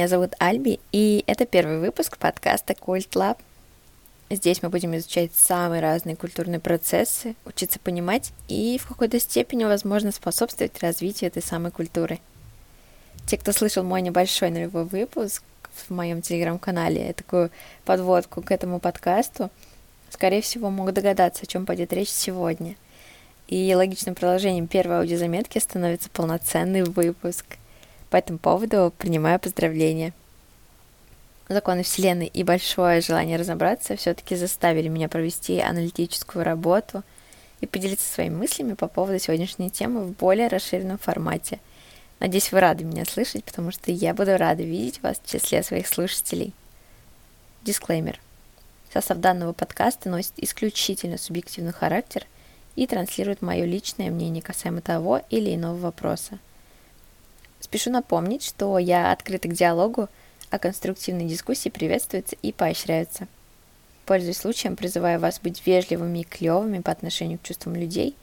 Меня зовут Альби, и это первый выпуск подкаста Cult Lab. Здесь мы будем изучать самые разные культурные процессы, учиться понимать и в какой-то степени, возможно, способствовать развитию этой самой культуры. Те, кто слышал мой небольшой нулевой выпуск в моем телеграм-канале, такую подводку к этому подкасту, скорее всего, могут догадаться, о чем пойдет речь сегодня. И логичным продолжением первой аудиозаметки становится полноценный выпуск — по этому поводу принимаю поздравления. Законы Вселенной и большое желание разобраться все-таки заставили меня провести аналитическую работу и поделиться своими мыслями по поводу сегодняшней темы в более расширенном формате. Надеюсь, вы рады меня слышать, потому что я буду рада видеть вас в числе своих слушателей. Дисклеймер. Состав данного подкаста носит исключительно субъективный характер и транслирует мое личное мнение касаемо того или иного вопроса – Спешу напомнить, что я открыта к диалогу, а конструктивные дискуссии приветствуются и поощряются. Пользуясь случаем, призываю вас быть вежливыми и клевыми по отношению к чувствам людей,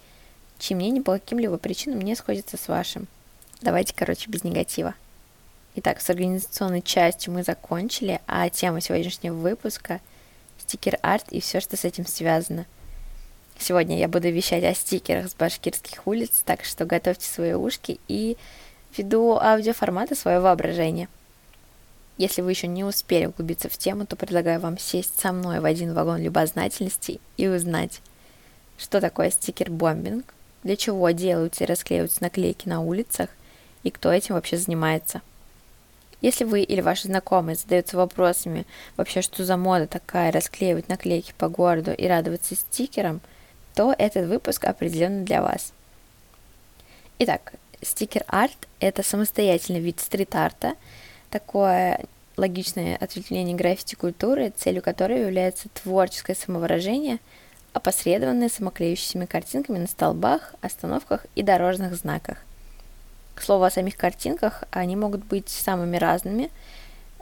чьи мнения по каким-либо причинам не сходятся с вашим. Давайте, короче, без негатива. Итак, с организационной частью мы закончили, а тема сегодняшнего выпуска – стикер-арт и все, что с этим связано. Сегодня я буду вещать о стикерах с башкирских улиц, так что готовьте свои ушки и ввиду аудиоформата свое воображение. Если вы еще не успели углубиться в тему, то предлагаю вам сесть со мной в один вагон любознательности и узнать, что такое стикер-бомбинг, для чего делаются и расклеиваются наклейки на улицах и кто этим вообще занимается. Если вы или ваши знакомые задаются вопросами, вообще что за мода такая, расклеивать наклейки по городу и радоваться стикерам, то этот выпуск определенно для вас. Итак, Стикер-арт — это самостоятельный вид стрит-арта, такое логичное ответвление граффити-культуры, целью которой является творческое самовыражение, опосредованное самоклеющимися картинками на столбах, остановках и дорожных знаках. К слову о самих картинках, они могут быть самыми разными.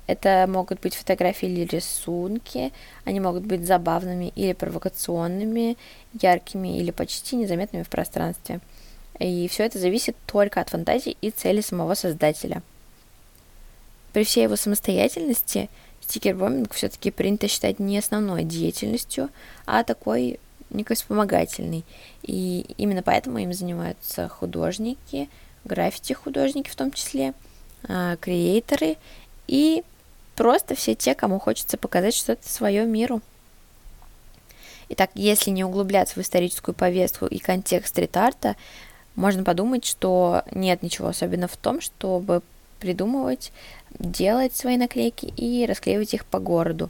Это могут быть фотографии или рисунки, они могут быть забавными или провокационными, яркими или почти незаметными в пространстве – и все это зависит только от фантазии и цели самого создателя. При всей его самостоятельности стикербомбинг все-таки принято считать не основной деятельностью, а такой некой вспомогательной. И именно поэтому им занимаются художники, граффити-художники в том числе, а, креаторы и просто все те, кому хочется показать что-то свое миру. Итак, если не углубляться в историческую повестку и контекст стрит-арта, можно подумать, что нет ничего особенного в том, чтобы придумывать, делать свои наклейки и расклеивать их по городу.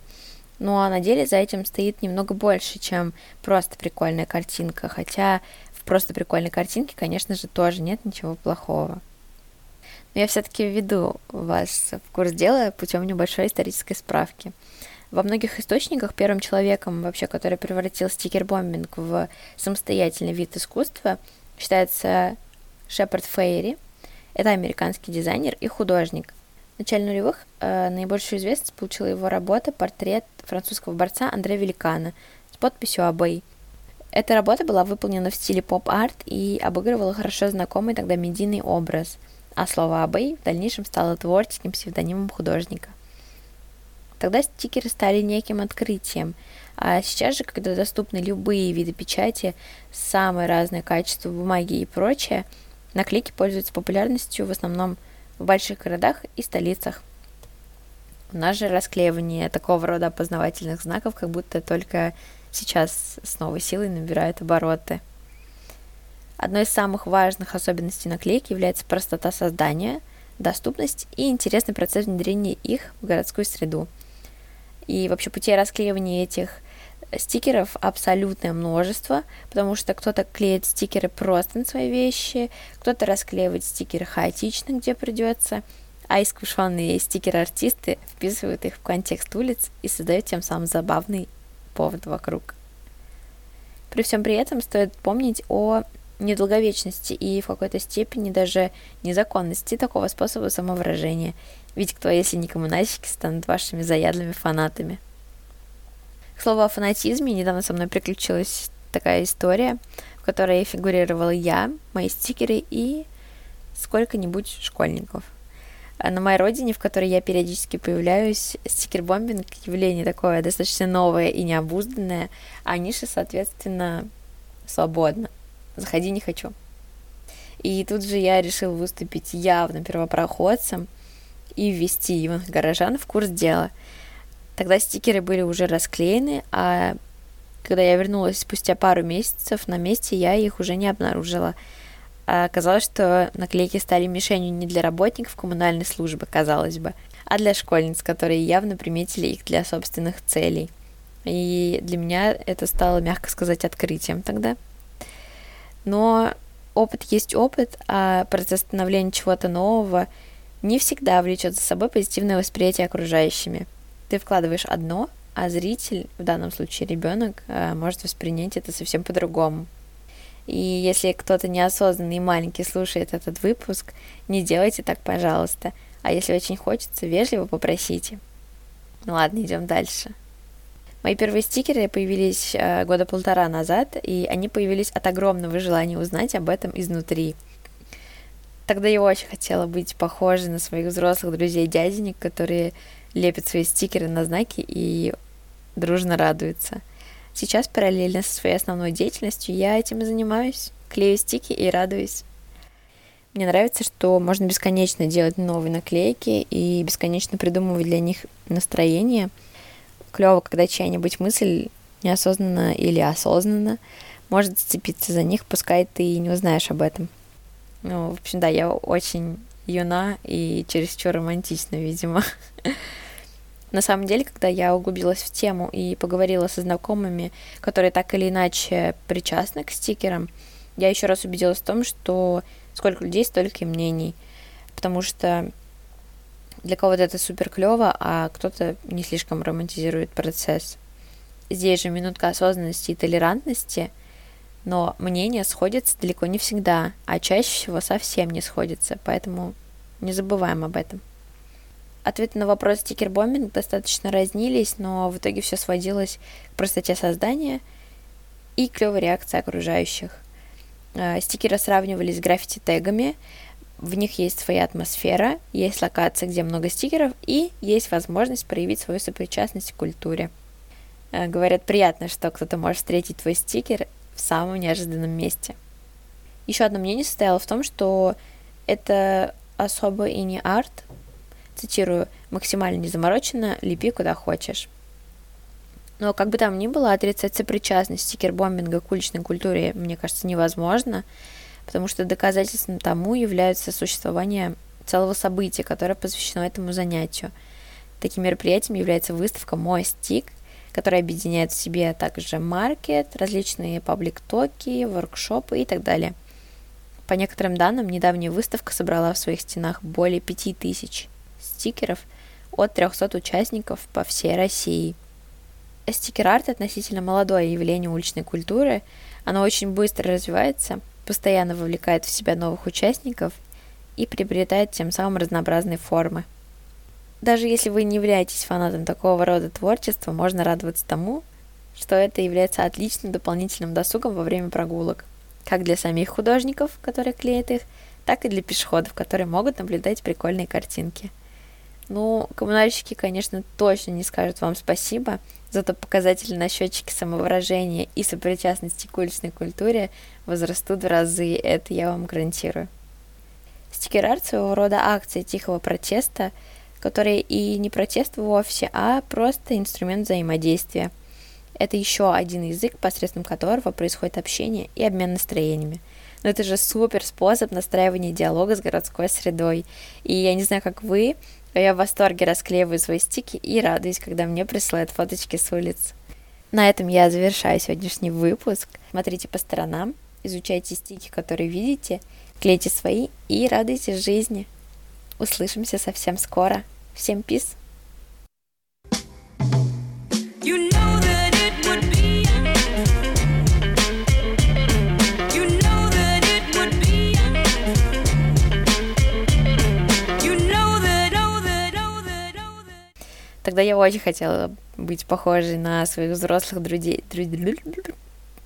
Ну а на деле за этим стоит немного больше, чем просто прикольная картинка, хотя в просто прикольной картинке, конечно же, тоже нет ничего плохого. Но я все-таки введу вас в курс дела путем небольшой исторической справки. Во многих источниках первым человеком, вообще, который превратил стикер-бомбинг в самостоятельный вид искусства, считается Шепард Фейри. Это американский дизайнер и художник. В начале нулевых э, наибольшую известность получила его работа «Портрет французского борца Андре Великана» с подписью «Абэй». Эта работа была выполнена в стиле поп-арт и обыгрывала хорошо знакомый тогда медийный образ, а слово «Абэй» в дальнейшем стало творческим псевдонимом художника. Тогда стикеры стали неким открытием – а сейчас же, когда доступны любые виды печати, самое разное качество бумаги и прочее, наклейки пользуются популярностью в основном в больших городах и столицах. У нас же расклеивание такого рода опознавательных знаков как будто только сейчас с новой силой набирает обороты. Одной из самых важных особенностей наклеек является простота создания, доступность и интересный процесс внедрения их в городскую среду. И вообще путей расклеивания этих Стикеров абсолютное множество, потому что кто-то клеит стикеры просто на свои вещи, кто-то расклеивает стикеры хаотично, где придется, а искушенные стикеры-артисты вписывают их в контекст улиц и создают тем самым забавный повод вокруг. При всем при этом стоит помнить о недолговечности и в какой-то степени даже незаконности такого способа самовыражения. Ведь кто, если не коммунальщики, станут вашими заядлыми фанатами. К слову о фанатизме, недавно со мной приключилась такая история, в которой фигурировала я, мои стикеры и сколько-нибудь школьников. А на моей родине, в которой я периодически появляюсь, стикербомбинг явление такое достаточно новое и необузданное, а ниша, соответственно, свободна. Заходи не хочу. И тут же я решил выступить явно первопроходцем и ввести юных горожан в курс дела. Тогда стикеры были уже расклеены, а когда я вернулась спустя пару месяцев, на месте я их уже не обнаружила. А оказалось, что наклейки стали мишенью не для работников коммунальной службы, казалось бы, а для школьниц, которые явно приметили их для собственных целей. И для меня это стало, мягко сказать, открытием тогда. Но опыт есть опыт, а процесс становления чего-то нового не всегда влечет за собой позитивное восприятие окружающими. Ты вкладываешь одно, а зритель, в данном случае ребенок, э, может воспринять это совсем по-другому. И если кто-то неосознанный и маленький слушает этот выпуск, не делайте так, пожалуйста. А если очень хочется, вежливо попросите. Ну ладно, идем дальше. Мои первые стикеры появились э, года полтора назад, и они появились от огромного желания узнать об этом изнутри. Тогда я очень хотела быть похожей на своих взрослых друзей-дяденек, которые лепят свои стикеры на знаки и дружно радуются. Сейчас параллельно со своей основной деятельностью я этим и занимаюсь. Клею стики и радуюсь. Мне нравится, что можно бесконечно делать новые наклейки и бесконечно придумывать для них настроение. Клево, когда чья-нибудь мысль неосознанно или осознанно может зацепиться за них, пускай ты и не узнаешь об этом. Ну, в общем, да, я очень юна и чересчур романтична, видимо. На самом деле, когда я углубилась в тему и поговорила со знакомыми, которые так или иначе причастны к стикерам, я еще раз убедилась в том, что сколько людей, столько и мнений. Потому что для кого-то это супер клево, а кто-то не слишком романтизирует процесс. Здесь же минутка осознанности и толерантности, но мнения сходятся далеко не всегда, а чаще всего совсем не сходятся, поэтому не забываем об этом. Ответы на вопрос стикербомбинг достаточно разнились, но в итоге все сводилось к простоте создания и клевой реакции окружающих. А, стикеры сравнивались с граффити-тегами, в них есть своя атмосфера, есть локация, где много стикеров, и есть возможность проявить свою сопричастность к культуре. А, говорят, приятно, что кто-то может встретить твой стикер в самом неожиданном месте. Еще одно мнение состояло в том, что это особо и не арт, цитирую, максимально незамороченно, лепи куда хочешь. Но как бы там ни было, отрицать сопричастность стикербомбинга к уличной культуре, мне кажется, невозможно, потому что доказательством тому является существование целого события, которое посвящено этому занятию. Таким мероприятием является выставка «Мой стик», которая объединяет в себе также маркет, различные паблик-токи, воркшопы и так далее. По некоторым данным, недавняя выставка собрала в своих стенах более 5000 стикеров от 300 участников по всей России. Стикер-арт относительно молодое явление уличной культуры. Оно очень быстро развивается, постоянно вовлекает в себя новых участников и приобретает тем самым разнообразные формы. Даже если вы не являетесь фанатом такого рода творчества, можно радоваться тому, что это является отличным дополнительным досугом во время прогулок, как для самих художников, которые клеят их, так и для пешеходов, которые могут наблюдать прикольные картинки – ну, коммунальщики, конечно, точно не скажут вам спасибо, зато показатели на счетчике самовыражения и сопричастности к уличной культуре возрастут в разы, это я вам гарантирую. Стикер-арт своего рода акция тихого протеста, который и не протест вовсе, а просто инструмент взаимодействия. Это еще один язык, посредством которого происходит общение и обмен настроениями. Но это же супер способ настраивания диалога с городской средой. И я не знаю, как вы, я в восторге расклеиваю свои стики и радуюсь, когда мне присылают фоточки с улиц. На этом я завершаю сегодняшний выпуск. Смотрите по сторонам, изучайте стики, которые видите, клейте свои и радуйтесь жизни. Услышимся совсем скоро. Всем пис! Тогда я очень хотела быть похожей на своих взрослых друзей.